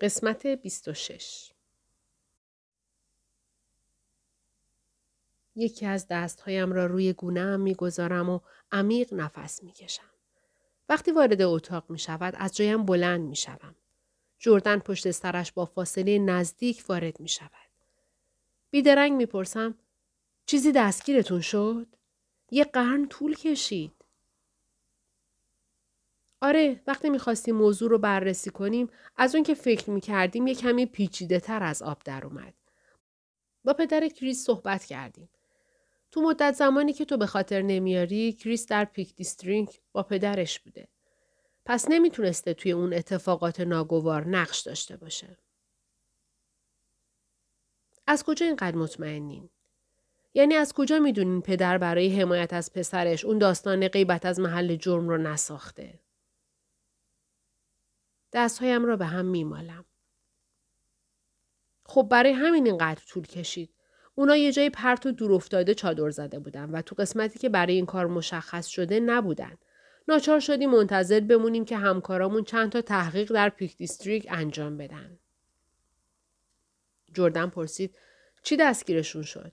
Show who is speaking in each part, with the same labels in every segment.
Speaker 1: قسمت 26 یکی از دستهایم را روی گونه می گذارم و عمیق نفس می کشم. وقتی وارد اتاق می شود از جایم بلند می شوم. جردن پشت سرش با فاصله نزدیک وارد می شود. بیدرنگ می پرسم چیزی دستگیرتون شد؟ یه قرن طول کشید. آره وقتی می‌خواستیم موضوع رو بررسی کنیم از اون که فکر می‌کردیم یه کمی پیچیده تر از آب در اومد. با پدر کریس صحبت کردیم. تو مدت زمانی که تو به خاطر نمیاری کریس در پیک دیستریکت با پدرش بوده. پس نمی‌تونسته توی اون اتفاقات ناگوار نقش داشته باشه. از کجا اینقدر مطمئنین؟ یعنی از کجا می‌دونین پدر برای حمایت از پسرش اون داستان غیبت از محل جرم رو نساخته؟ دستهایم را به هم میمالم. خب برای همین اینقدر طول کشید. اونا یه جای پرت و دور افتاده چادر زده بودن و تو قسمتی که برای این کار مشخص شده نبودن. ناچار شدیم منتظر بمونیم که همکارامون چند تا تحقیق در پیک دیستریک انجام بدن. جردن پرسید چی دستگیرشون شد؟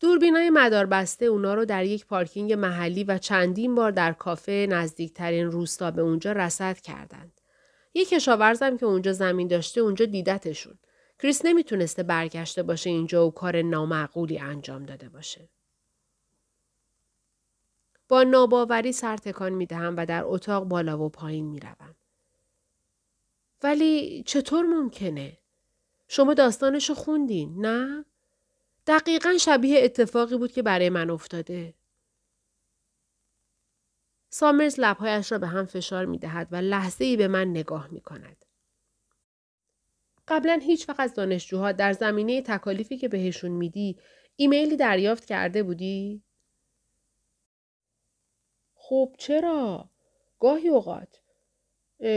Speaker 1: دوربینای مدار بسته اونا رو در یک پارکینگ محلی و چندین بار در کافه نزدیکترین روستا به اونجا رسد کردند. یک کشاورزم که اونجا زمین داشته اونجا دیدتشون. کریس نمی‌تونسته برگشته باشه اینجا و کار نامعقولی انجام داده باشه. با ناباوری سر تکان می دهم و در اتاق بالا و پایین می روم. ولی چطور ممکنه؟ شما داستانشو خوندین نه؟ دقیقا شبیه اتفاقی بود که برای من افتاده. سامرز لبهایش را به هم فشار می دهد و لحظه ای به من نگاه می کند. قبلا هیچ وقت از دانشجوها در زمینه تکالیفی که بهشون میدی ایمیلی دریافت کرده بودی؟ خب چرا؟ گاهی اوقات.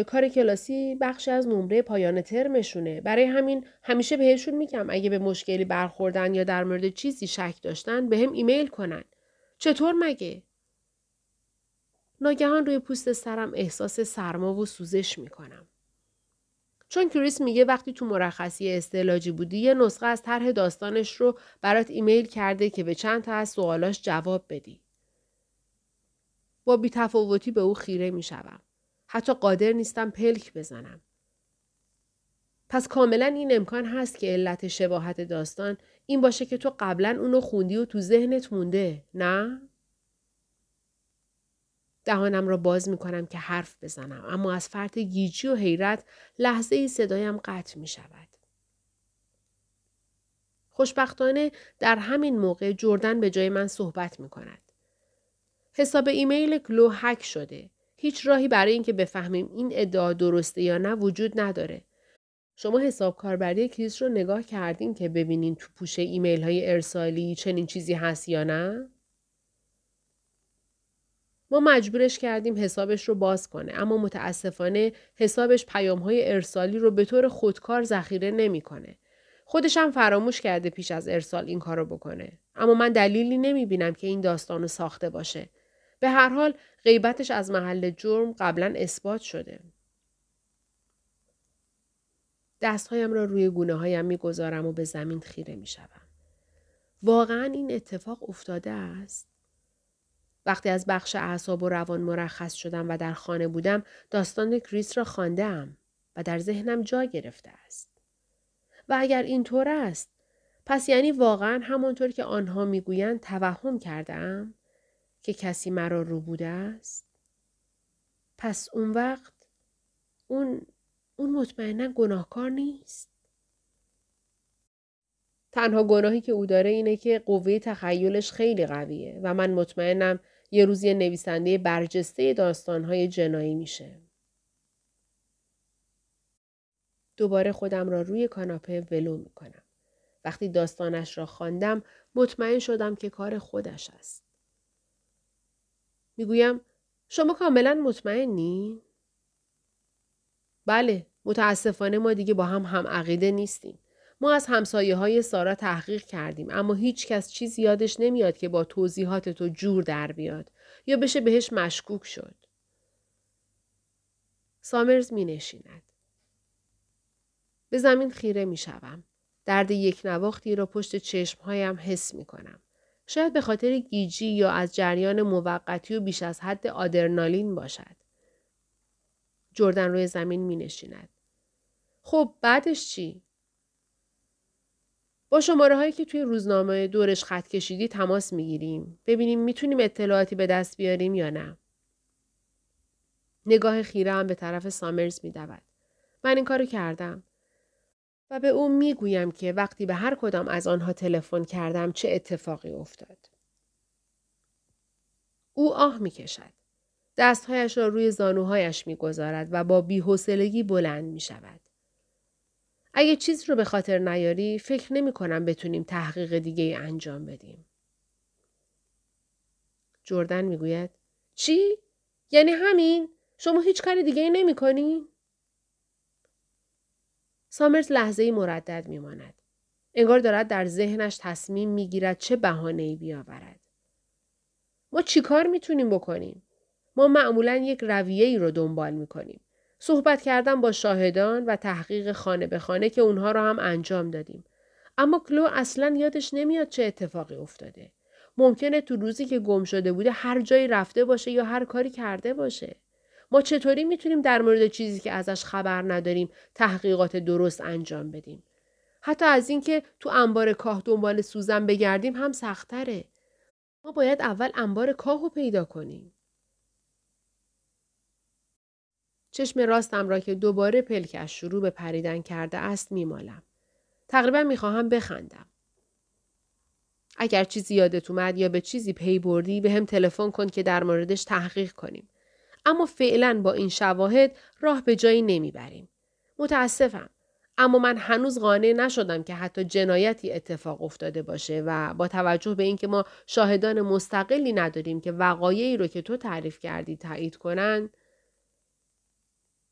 Speaker 1: کار کلاسی بخشی از نمره پایان ترمشونه. برای همین همیشه بهشون میگم اگه به مشکلی برخوردن یا در مورد چیزی شک داشتن به هم ایمیل کنن. چطور مگه؟ ناگهان روی پوست سرم احساس سرما و سوزش می‌کنم. چون کریس میگه وقتی تو مرخصی استعلاجی بودی یه نسخه از طرح داستانش رو برات ایمیل کرده که به چند تا از سوالاش جواب بدی. با بیتفاوتی به او خیره می‌شوم. حتی قادر نیستم پلک بزنم. پس کاملا این امکان هست که علت شباهت داستان این باشه که تو قبلا اونو خوندی و تو ذهنت مونده نه؟ دهانم را باز می کنم که حرف بزنم اما از فرط گیجی و حیرت لحظه ای صدایم قطع می شود. خوشبختانه در همین موقع جردن به جای من صحبت می کند. حساب ایمیل کلو هک شده. هیچ راهی برای اینکه بفهمیم این ادعا درسته یا نه وجود نداره. شما حساب کاربری کریس رو نگاه کردین که ببینین تو پوشه ایمیل های ارسالی چنین چیزی هست یا نه؟ ما مجبورش کردیم حسابش رو باز کنه اما متاسفانه حسابش پیام های ارسالی رو به طور خودکار ذخیره نمی‌کنه. خودش هم فراموش کرده پیش از ارسال این کارو بکنه. اما من دلیلی نمی بینم که این داستانو ساخته باشه. به هر حال غیبتش از محل جرم قبلا اثبات شده. دستهایم را روی گونه هایم می گذارم و به زمین خیره می شدم. واقعا این اتفاق افتاده است؟ وقتی از بخش اعصاب و روان مرخص شدم و در خانه بودم داستان کریس را خواندم و در ذهنم جا گرفته است. و اگر اینطور است پس یعنی واقعا همانطور که آنها می‌گویند توهم کردم که کسی مرا رو بوده است؟ پس اون وقت اون اون مطمئنا گناهکار نیست. تنها گناهی که او داره اینه که قوه تخیلش خیلی قویه و من مطمئنم یه روز یه نویسنده برجسته داستانهای جنایی میشه. دوباره خودم را روی کاناپه ولو می‌کنم. وقتی داستانش را خواندم مطمئن شدم که کار خودش است. می‌گویم شما کاملا مطمئنی؟ بله متاسفانه ما دیگه با هم هم عقیده نیستیم. ما از همسایه های سارا تحقیق کردیم اما هیچ کس چیزی یادش نمیاد که با توضیحات تو جور در بیاد یا بشه بهش مشکوک شد. سامرز می نشیند. به زمین خیره می شوم. درد یک نواختی را پشت چشمهایم حس می کنم. شاید به خاطر گیجی یا از جریان موقتی و بیش از حد آدرنالین باشد. جردن روی زمین می نشیند. خب بعدش چی؟ با شماره هایی که توی روزنامه دورش خط کشیدی تماس می‌گیریم. ببینیم می‌تونیم اطلاعاتی به دست بیاریم یا نه. نگاه خیره هم به طرف سامرز میدود. من این کارو کردم. و به او می‌گویم که وقتی به هر کدام از آنها تلفن کردم چه اتفاقی افتاد. او آه می‌کشد. دستهایش را روی زانوهایش می‌گذارد و با بیحوصلگی بلند می شود. اگه چیز رو به خاطر نیاری فکر نمی کنم بتونیم تحقیق دیگه انجام بدیم. جردن می‌گوید چی؟ یعنی همین؟ شما هیچ کاری دیگه نمی کنی؟ سامرز لحظه مردد می ماند. انگار دارد در ذهنش تصمیم می گیرد چه بحانه ای بیاورد. ما چیکار می‌تونیم بکنیم؟ ما معمولا یک رویه ای رو دنبال می کنیم. صحبت کردن با شاهدان و تحقیق خانه به خانه که اونها رو هم انجام دادیم. اما کلو اصلا یادش نمیاد چه اتفاقی افتاده. ممکنه تو روزی که گم شده بوده هر جایی رفته باشه یا هر کاری کرده باشه. ما چطوری می‌تونیم در مورد چیزی که ازش خبر نداریم تحقیقات درست انجام بدیم؟ حتی از اینکه تو انبار کاه دنبال سوزن بگردیم هم سختره. ما باید اول انبار کاه رو پیدا کنیم. چشم راستم را که دوباره پلکش شروع به پریدن کرده است میمالم. تقریبا می‌خواهم بخندم. اگر چیزی یادت اومد یا به چیزی پی بردی به هم تلفن کن که در موردش تحقیق کنیم. اما فعلا با این شواهد راه به جایی نمی‌بریم. متاسفم. اما من هنوز قانع نشدم که حتی جنایتی اتفاق افتاده باشه و با توجه به اینکه ما شاهدان مستقلی نداریم که وقایعی رو که تو تعریف کردی تایید کنند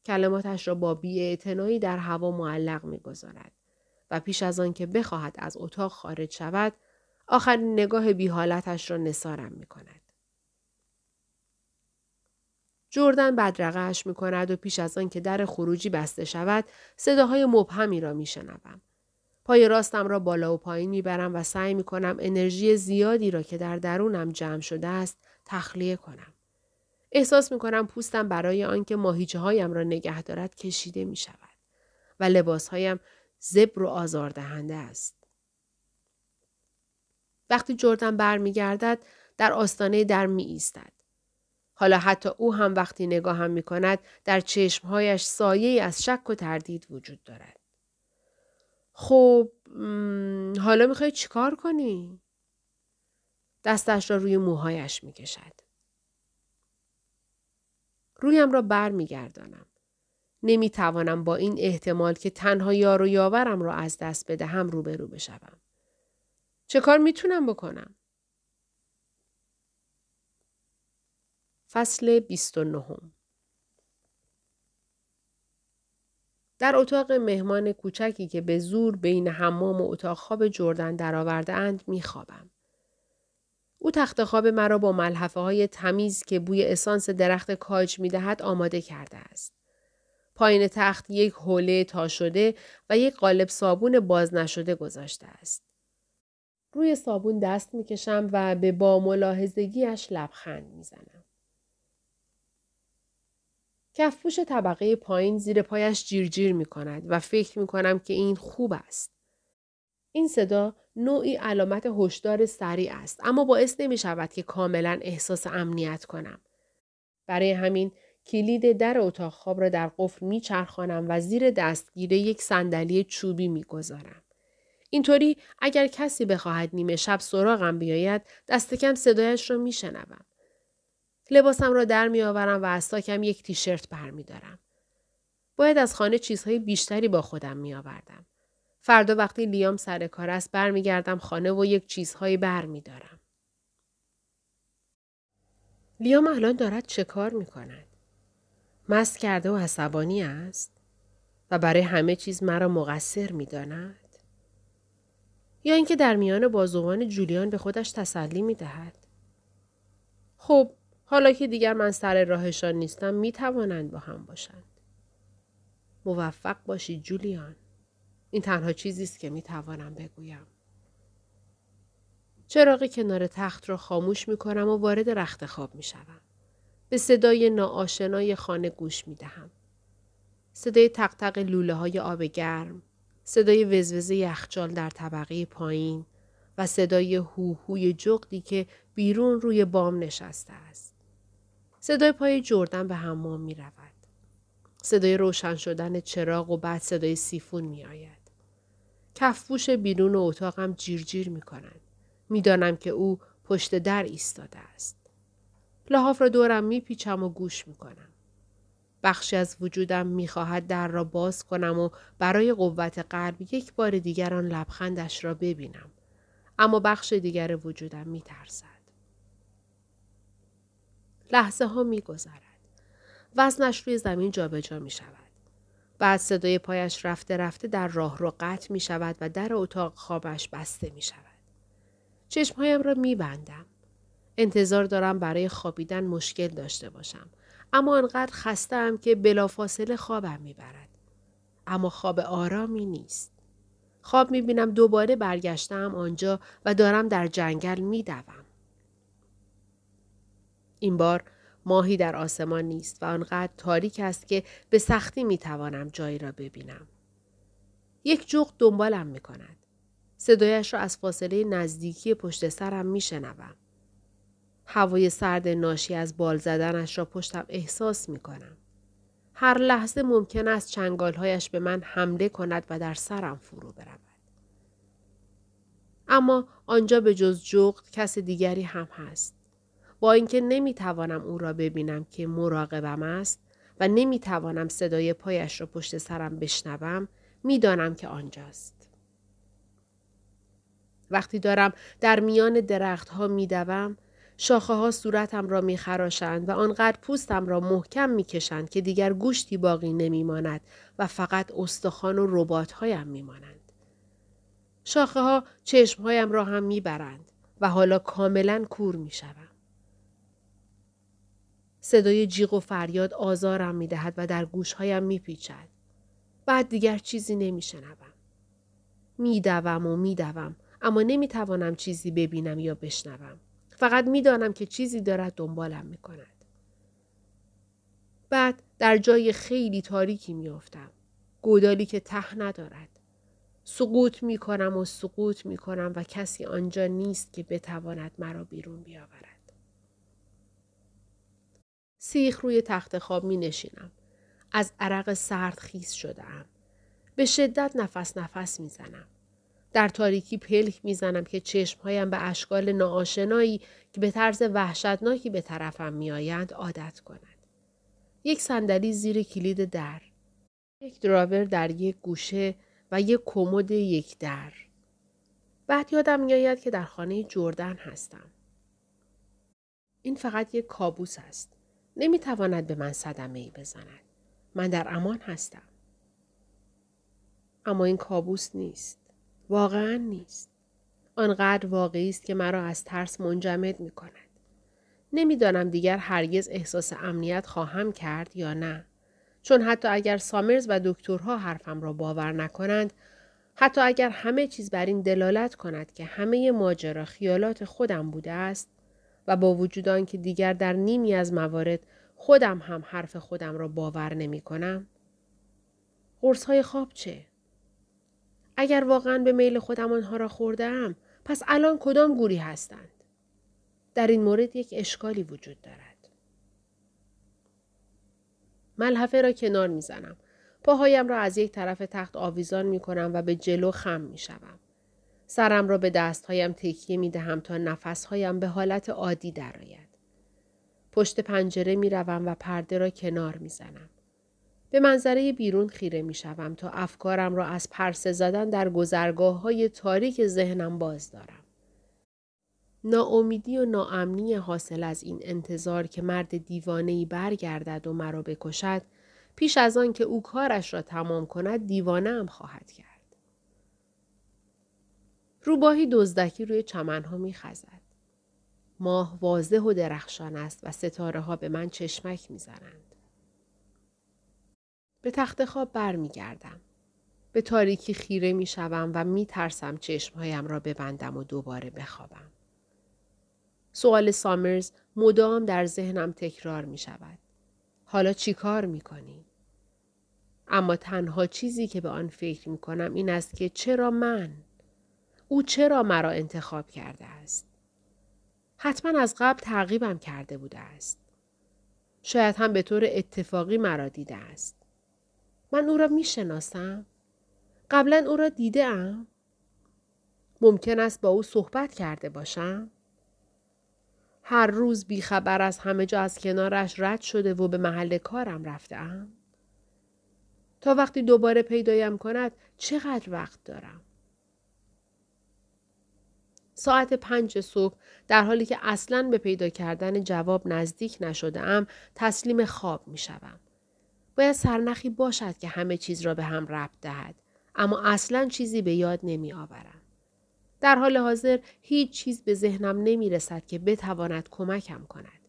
Speaker 1: کلماتش را با بیاعتنایی در هوا معلق می‌گذارد و پیش از آن که بخواهد از اتاق خارج شود آخرین نگاه بیحالتش را نسارم می کند. جردن بدرقهش می کند و پیش از آن که در خروجی بسته شود صداهای مبهمی را می شنوم. پای راستم را بالا و پایین می برم و سعی می کنم انرژی زیادی را که در درونم جمع شده است تخلیه کنم. احساس می کنم پوستم برای آنکه ماهیچه هایم را نگه دارد کشیده می شود و لباس هایم زبر و آزاردهنده است. وقتی جردن برمیگردد در آستانه در می ایستد. حالا حتی او هم وقتی نگاهم می کند در چشمهایش سایه از شک و تردید وجود دارد. خب حالا می‌خوای چیکار کنی؟ دستش را روی موهایش می کشد. رویم را بر می گردانم. نمی توانم با این احتمال که تنها یار و یاورم را از دست بدهم روبرو بشوم. چه کار می‌تونم بکنم؟ فصل 29 در اتاق مهمان کوچکی که به زور بین حمام و اتاق خواب جردن درآورده اند میخوابم. او تخت خواب مرا با ملحفه های تمیز که بوی اسانس درخت کاج می دهد آماده کرده است. پایین تخت یک حوله تا شده و یک قالب صابون باز نشده گذاشته است. روی صابون دست می کشم و به با ملاحظگیش لبخند می زنم. کفپوش طبقه پایین زیر پایش جیرجیر جیر می کند و فکر می کنم که این خوب است. این صدا نوعی علامت هشدار سریع است اما باعث نمی شود که کاملا احساس امنیت کنم. برای همین کلید در اتاق خواب را در قفل می چرخانم و زیر دستگیره یک صندلی چوبی می گذارم. اینطوری اگر کسی بخواهد نیمه شب سراغم بیاید دست کم صدایش را می شنوم. لباسم را در می آورم و از ساکم یک تیشرت بر می دارم. باید از خانه چیزهای بیشتری با خودم می آوردم. فردا وقتی لیام سر کار است برمیگردم خانه و یک چیزهایی بر می دارم. لیام الان دارد چه کار می کند؟ مست کرده و عصبانی است و برای همه چیز مرا مقصر می داند؟ یا اینکه در میان بازوان جولیان به خودش تسلی می دهد؟ خب حالا که دیگر من سر راهشان نیستم می توانند با هم باشند. موفق باشی جولیان. این تنها چیزی است که می توانم بگویم. چراغ کنار تخت را خاموش می کنم و وارد رخت خواب می شوم. به صدای ناآشنای خانه گوش می دهم. صدای تق تق لوله های آب گرم، صدای وزوز یخچال در طبقه پایین و صدای هوهوی جغدی که بیرون روی بام نشسته است. صدای پای جردن به حمام می رود. صدای روشن شدن چراغ و بعد صدای سیفون می آید. کفپوش بیرون اتاقم جیر جیر می کنند. می دانم که او پشت در ایستاده است. لحاف را دورم می پیچم و گوش می کنم. بخشی از وجودم می خواهد در را باز کنم و برای قوت قلب یک بار دیگر آن لبخندش را ببینم. اما بخش دیگر وجودم می ترسد. لحظه ها می گذرد. وزنش روی زمین جابجا می شود. بعد صدای پایش رفته رفته در راه رو قطع می شود و در اتاق خوابش بسته می شود. چشمهایم را می بندم. انتظار دارم برای خوابیدن مشکل داشته باشم. اما انقدر خستم که بلافاصله خوابم می برد. اما خواب آرامی نیست. خواب می بینم دوباره برگشتم آنجا و دارم در جنگل می دوم. این بار ماهی در آسمان نیست و آنقدر تاریک است که به سختی می توانم جایی را ببینم. یک جغد دنبالم می کند. صدایش را از فاصله نزدیکی پشت سرم می شنوم. هوای سرد ناشی از بال زدنش را پشتم احساس می کنم. هر لحظه ممکن است چنگالهایش به من حمله کند و در سرم فرو برود. اما آنجا به جز جغد کس دیگری هم هست. با اینکه نمی‌توانم او را ببینم که مراقبم است و نمی‌توانم صدای پایش را پشت سرم بشنوم می‌دانم که آنجاست. وقتی دارم در میان درختها میدوم شاخه ها صورتم را میخراشند و آنقدر پوستم را محکم می‌کشند که دیگر گوشتی باقی نمیماند و فقط استخوان و ربات هایم میمانند. شاخه ها چشم هایم را هم می‌برند و حالا کاملا کور می‌شوم. صدای جیغ و فریاد آزارم می دهد و در گوشهایم می پیچد. بعد دیگر چیزی نمی شنبم. می و می دوم اما نمی توانم چیزی ببینم یا بشنوم. فقط می دانم که چیزی دارد دنبالم می کند. بعد در جای خیلی تاریکی می افتم. گودالی که ته ندارد. سقوط می کنم و سقوط می کنم و کسی آنجا نیست که بتواند مرا بیرون بیاورد. سیخ روی تخت خواب می نشینم. از عرق سرد خیس شدم. به شدت نفس نفس می زنم. در تاریکی پلک می زنم که چشمهایم به اشکال ناآشنایی که به طرز وحشتناکی به طرفم می آیند عادت کند. یک صندلی زیر کلید در. یک دراور در یک گوشه و یک کمد یک در. بعد یادم میآید که در خانه جردن هستم. این فقط یک کابوس است. نمی‌تواند به من صدمه ای بزند. من در امان هستم. اما این کابوس نیست. واقعا نیست. آنقدر واقعی است که مرا از ترس منجمد می کند. نمی‌دانم دیگر هرگز احساس امنیت خواهم کرد یا نه. چون حتی اگر سامرز و دکترها حرفم را باور نکنند، حتی اگر همه چیز بر این دلالت کند که همه ماجرا خیالات خودم بوده است، و با وجود آنکه دیگر در نیمی از موارد خودم هم حرف خودم را باور نمی کنم؟ قرص های خواب چه؟ اگر واقعا به میل خودم آنها را خوردم پس الان کدام گوری هستند؟ در این مورد یک اشکالی وجود دارد. ملحفه را کنار می‌زنم. پاهایم را از یک طرف تخت آویزان می کنم و به جلو خم می شوم. سرم را به دستهایم تکیه می دهم تا نفسهایم به حالت عادی درآید. پشت پنجره می روم و پرده را کنار می زنم. به منظره بیرون خیره می شوم تا افکارم را از پرسه زدن در گذرگاه های تاریک ذهنم باز دارم. ناامیدی و ناامنی حاصل از این انتظار که مرد دیوانه برگردد و مرا بکشد پیش از آن که او کارش را تمام کند دیوانه هم خواهد کرد. روباهی دزدکی روی چمنها می خزد. ماه واضح و درخشان است و ستاره ها به من چشمک می زنند. به تخت خواب بر می گردم. به تاریکی خیره می شوم و می ترسم چشمهایم را ببندم و دوباره بخوابم. سوال سامرز مدام در ذهنم تکرار می شود. حالا چی کار می کنی؟ اما تنها چیزی که به آن فکر می کنم این است که چرا من؟ او چرا مرا انتخاب کرده است؟ حتما از قبل تعقیبم کرده بوده است. شاید هم به طور اتفاقی مرا دیده است. من او را می شناسم؟ قبلا او را دیده ام؟ ممکن است با او صحبت کرده باشم؟ هر روز بیخبر از همه جا از کنارش رد شده و به محل کارم رفتم؟ تا وقتی دوباره پیدایم کند چقدر وقت دارم؟ ساعت پنج صبح در حالی که اصلا به پیدا کردن جواب نزدیک نشده ام تسلیم خواب می شوم. باید سرنخی باشد که همه چیز را به هم ربط دهد اما اصلا چیزی به یاد نمی آورم. در حال حاضر هیچ چیز به ذهنم نمی رسد که بتواند کمکم کند.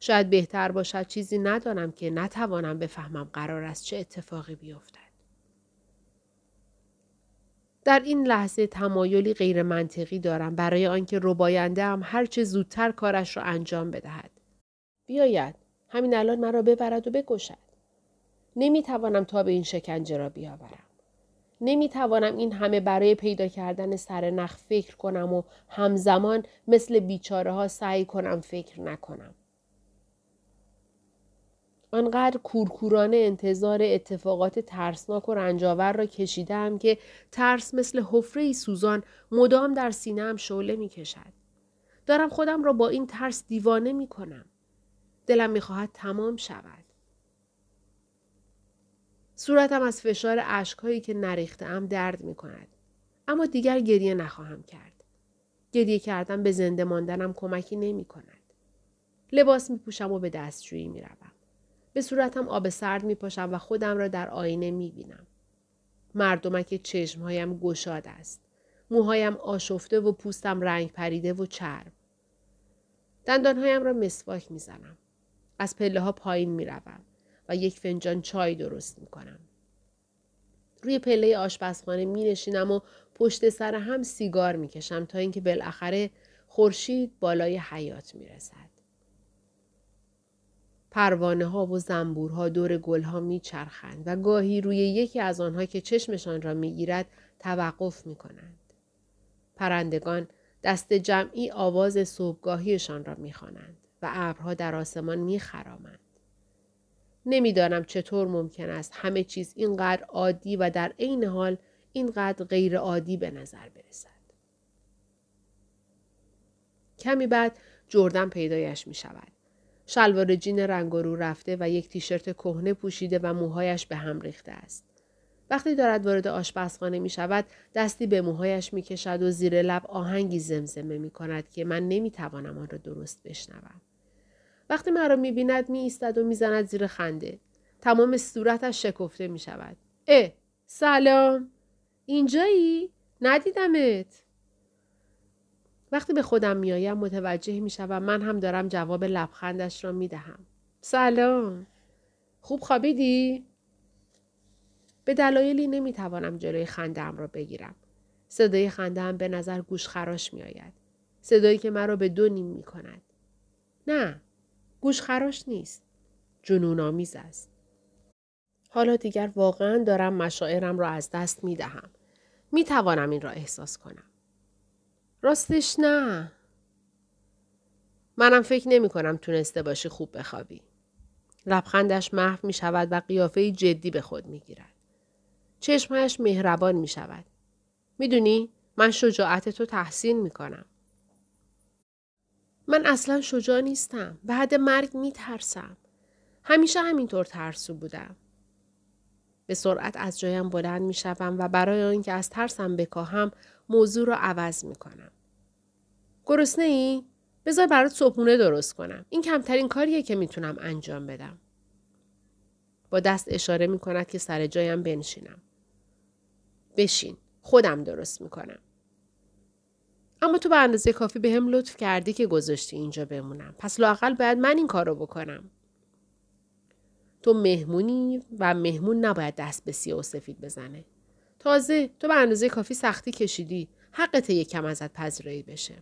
Speaker 1: شاید بهتر باشد چیزی ندانم که نتوانم بفهمم قرار است چه اتفاقی بیفتد. در این لحظه تمایلی غیر منطقی دارم برای آنکه رباینده هم هرچه زودتر کارش را انجام بدهد. بیاید. همین الان مرا ببرد و بکشد. نمی توانم تا به این شکنجه را بیاورم. نمی توانم این همه برای پیدا کردن سر نخ فکر کنم و همزمان مثل بیچاره ها سعی کنم فکر نکنم. آنقدر کورکورانه انتظار اتفاقات ترسناک و رنجاور را کشیدم که ترس مثل حفره سوزان مدام در سینهام شعله می کشد. دارم خودم را با این ترس دیوانه می کنم. دلم می خواهد تمام شود. صورتم از فشار اشکهایی که نریختم درد می کند. اما دیگر گریه نخواهم کرد. گریه کردن به زنده ماندنم کمکی نمی کند. لباس می پوشم و به دستشویی می روم. به صورتم آب سرد می پاشم و خودم را در آینه می بینم. مردمک چشمهایم گشاد است. موهایم آشفته و پوستم رنگ پریده و چرب. دندانهایم را مسواک می زنم. از پله ها پایین می روم و یک فنجان چای درست می کنم. روی پله آشپزخانه می نشینم و پشت سر هم سیگار می کشم تا اینکه بالاخره خورشید بالای حیات می رسد. پروانه ها و زنبورها دور گل ها می چرخند و گاهی روی یکی از آنها که چشمشان را می گیرد توقف می کنند. پرندگان دست جمعی آواز صبحگاهیشان را می خوانند و ابرها در آسمان می خرامند. نمی‌دانم چطور ممکن است همه چیز اینقدر عادی و در عین حال اینقدر غیر عادی به نظر برسد. کمی بعد جردن پیدایش می شود. شلوار جین رنگ رو رفته و یک تیشرت کهنه پوشیده و موهایش به هم ریخته است. وقتی دارد وارد آشپزخانه می شود دستی به موهایش می کشد و زیر لب آهنگی زمزمه می کند که من نمی توانم آن را درست بشنوم. وقتی مرا می بیند می ایستد و می زند زیر خنده. تمام صورتش شکفته می شود. اه سلام اینجایی؟ ندیدمت. وقتی به خودم میآیم متوجه می شوم من هم دارم جواب لبخندش را می دهم. سلام. خوب خوابیدی؟ به دلایلی نمی توانم جلوی خندم را بگیرم. صدای خندم به نظر گوش خراش می آید. صدایی که مرا به دو نیم می کند. نه. گوش خراش نیست. جنون آمیز است. حالا دیگر واقعا دارم مشاعرم را از دست می دهم. می توانم این را احساس کنم. راستش نه. منم فکر نمی کنم تونسته باشی خوب بخوابی. لبخندش محو می شود و قیافه جدی به خود می گیرد. چشمهایش مهربان می شود. می‌دونی من شجاعت تو تحسین می کنم. من اصلا شجاع نیستم. بعد مرگ می ترسم. همیشه همینطور ترسو بودم. به سرعت از جایم بلند می شوم و برای آنکه از ترسم بکاهم موضوع را عوض می کنم. گرسنه ای؟ بذار برات صبحونه درست کنم. این کمترین کاریه که می‌تونم انجام بدم. با دست اشاره می کند که سر جایم بنشینم. بشین. خودم درست می کنم. اما تو به اندازه کافی به هم لطف کردی که گذاشتی اینجا بمونم. پس لاقل باید من این کارو بکنم. تو مهمونی و مهمون نباید دست به سیاه و سفید بزنه. تازه تو به اندازه کافی سختی کشیدی. حقت یکم ازت پذیرایی بشه.